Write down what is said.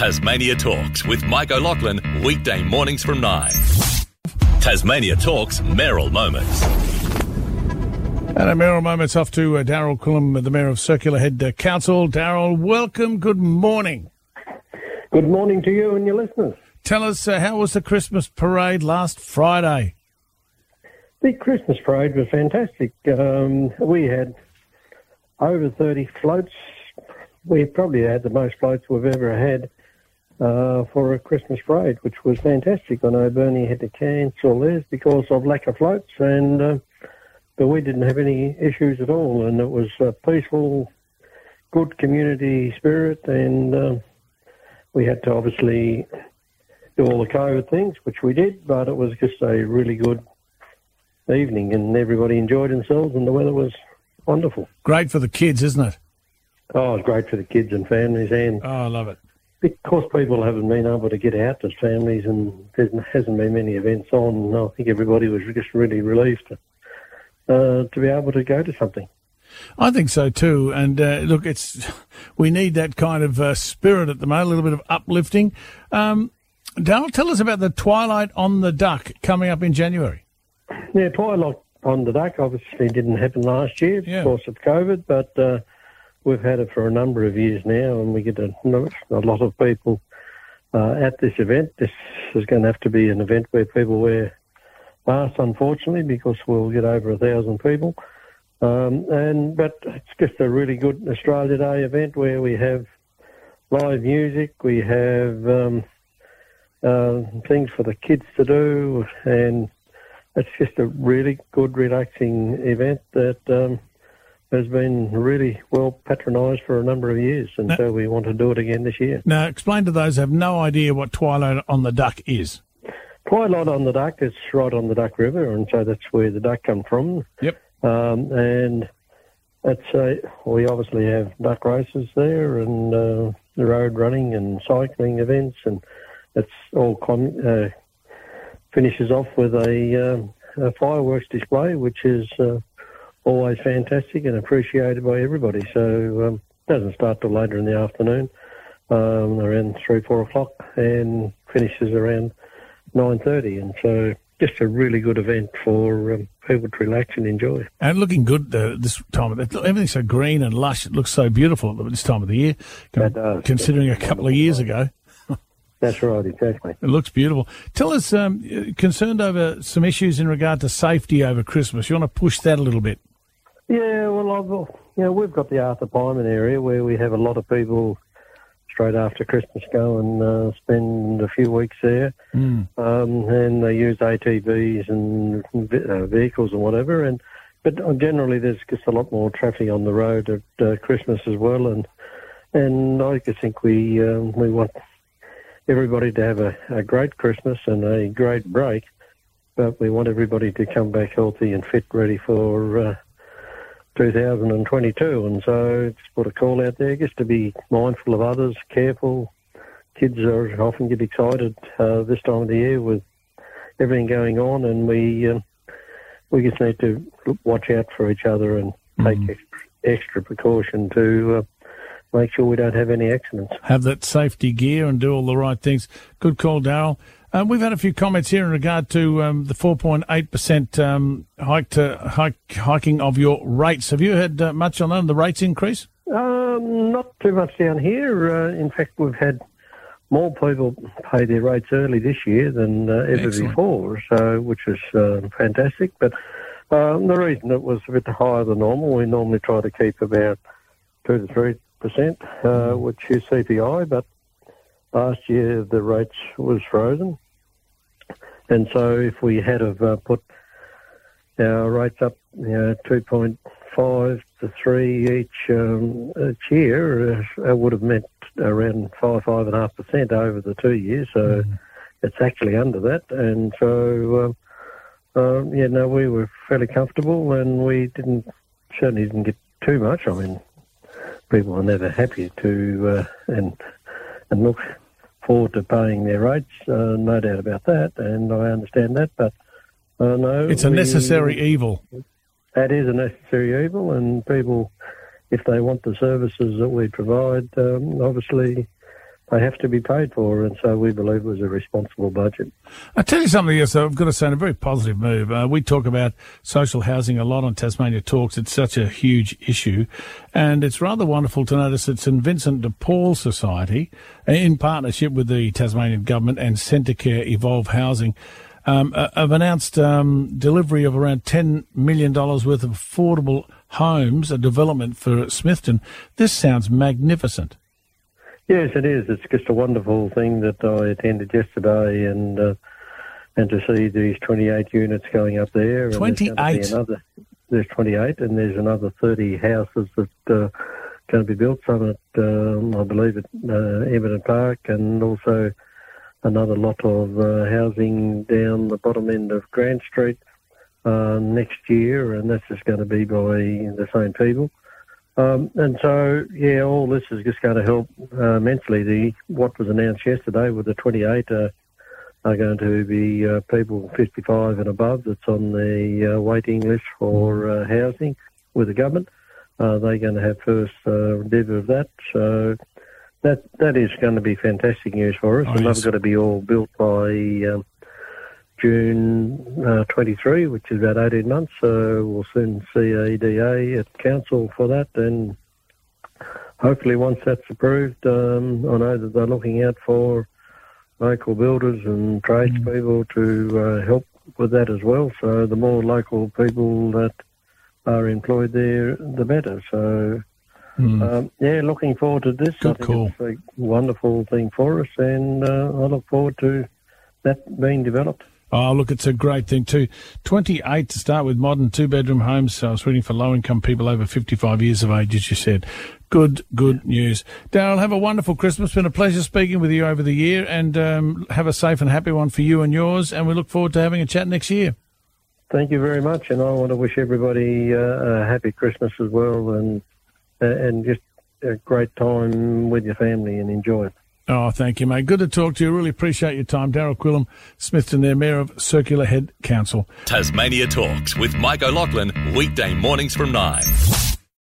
Tasmania Talks with Mike O'Loughlin, weekday mornings from 9. Tasmania Talks Mayoral Moments. And a mayoral moment's off to uh, Daryl Quilliam, the Mayor of Circular Head uh, Council. Daryl, welcome. Good morning. Good morning to you and your listeners. Tell us, uh, how was the Christmas parade last Friday? The Christmas parade was fantastic. Um, we had over 30 floats. We probably had the most floats we've ever had uh, for a Christmas parade, which was fantastic. I know Burnie had to cancel theirs because of lack of floats, and uh, but we didn't have any issues at all, and it was a peaceful, good community spirit, and uh, we had to obviously do all the COVID things, which we did, but it was just a really good evening, and everybody enjoyed themselves, and the weather was wonderful. Great for the kids, isn't it? Oh, it's great for the kids and families, and Oh, I love it. Because people haven't been able to get out as families, and there hasn't been many events on, I think everybody was just really relieved to, uh, to be able to go to something. I think so too. And uh, look, it's we need that kind of uh, spirit at the moment, a little bit of uplifting. Um, Daryl, tell us about the Twilight on the Duck coming up in January. Yeah, Twilight on the Duck obviously didn't happen last year Yeah. because of COVID, but uh, we've had it for a number of years now, and we get a, a lot of people uh, at this event. This is going to have to be an event where people wear masks, unfortunately, because we'll get over a thousand people. Um, and but it's just a really good Australia Day event where we have live music, we have um, uh, things for the kids to do, and it's just a really good, relaxing event that um, has been really well patronised for a number of years, and Now- so we want to do it again this year. Now, explain to those who have no idea what Twilight on the Duck is. Twilight on the Duck is right on the Duck River, and so that's where the duck come from. Yep. Um, and it's a, we obviously have duck races there, and uh, the road running and cycling events, and it's all con- uh, finishes off with a, um, a fireworks display, which is uh, always fantastic and appreciated by everybody. So um, doesn't start till later in the afternoon, um, around three, four o'clock, and finishes around nine thirty. And so just a really good event for um, people to relax and enjoy. And looking good uh, this time. Of the, everything's so green and lush. It looks so beautiful at this time of the year. Does. Considering a couple of years ago, That's right, exactly. it looks beautiful. Tell us, um, concerned over some issues in regard to safety over Christmas. You want to push that a little bit. Yeah, well, I've, you know, we've got the Arthur Pieman area where we have a lot of people straight after Christmas go and uh, spend a few weeks there, Mm. um, and they use ATVs and uh, vehicles and whatever. And but uh, generally, there's just a lot more traffic on the road at uh, Christmas as well. And and I just think we um, we want everybody to have a, a great Christmas and a great break, but we want everybody to come back healthy and fit, ready for. Uh, 2022, and so just put a call out there just to be mindful of others, careful. Kids are often get excited uh, this time of the year with everything going on, and we um, we just need to watch out for each other and take extra, extra precaution to uh, make sure we don't have any accidents. have that safety gear and do all the right things. Good call, Daryl. Um, we've had a few comments here in regard to um, the 4.8% um, hike to, hike, hiking of your rates. Have you had uh, much on that, the rates increase? Um, not too much down here. Uh, in fact, we've had more people pay their rates early this year than uh, ever Excellent. before, so which was uh, fantastic. But um, the reason it was a bit higher than normal, we normally try to keep about two to three percent, uh, which is CPI. But last year the rates was frozen, and so if we had have uh, put our rates up, you know, two point five to three each um, each year, uh, it would have meant around five five and a half percent over the two years. So it's actually under that, and so um, um, yeah, no, we were fairly comfortable, and we didn't certainly didn't get too much. I mean, people are never happy to uh, and and look forward to paying their rates, uh, no doubt about that, and I understand that, but. Uh, no, It's a we- necessary evil. that is a necessary evil, and people, if they want the services that we provide, um, obviously they have to be paid for, and so we believe it was a responsible budget. I tell you something else, I've got to say, a very positive move. Uh, we talk about social housing a lot on Tasmania Talks. It's such a huge issue, and it's rather wonderful to notice that St Vincent de Paul Society, in partnership with the Tasmanian Government and Centacare Evolve Housing, um, uh, have announced um, delivery of around $10 million worth of affordable homes, a development for Smithton. This sounds magnificent. Yes, it is. It's just a wonderful thing that I attended yesterday, and uh, and to see these 28 units going up there. 28. There's, another, there's 28, and there's another 30 houses that uh, going to be built. Some at, um, I believe, at uh, Everton Park, and also another lot of uh, housing down the bottom end of Grand Street uh, next year, and that's just going to be by the same people. Um, and so, yeah, all this is just going to help uh, immensely. The what was announced yesterday with the 28 uh, are going to be uh, people 55 and above that's on the uh, waiting list for uh, housing with the government. Uh, they're going to have first uh, dibs of that. So that that is going to be fantastic news for us. Oh, and yes. they've got to be all built by um, June uh, 23, which is about 18 months. So we'll soon see a EDA at council for that. And hopefully, once that's approved, um, I know that they're looking out for local builders and tradespeople mm. to uh, help with that as well. So the more local people that are employed there, the better. So. Mm. Um, yeah, looking forward to this. Good I think call. it's a wonderful thing for us, and uh, I look forward to that being developed. Oh, look, it's a great thing too. 28 to start with modern two bedroom homes. So I was reading for low income people over 55 years of age, as you said. Good, good news. Daryl, have a wonderful Christmas. Been a pleasure speaking with you over the year and um, have a safe and happy one for you and yours. And we look forward to having a chat next year. Thank you very much. And I want to wish everybody uh, a happy Christmas as well and, uh, and just a great time with your family and enjoy it. Oh, thank you, mate. Good to talk to you. Really appreciate your time. Daryl Quilliam, Smithton there, Mayor of Circular Head Council. Tasmania Talks with Mike O'Loughlin, weekday mornings from 9.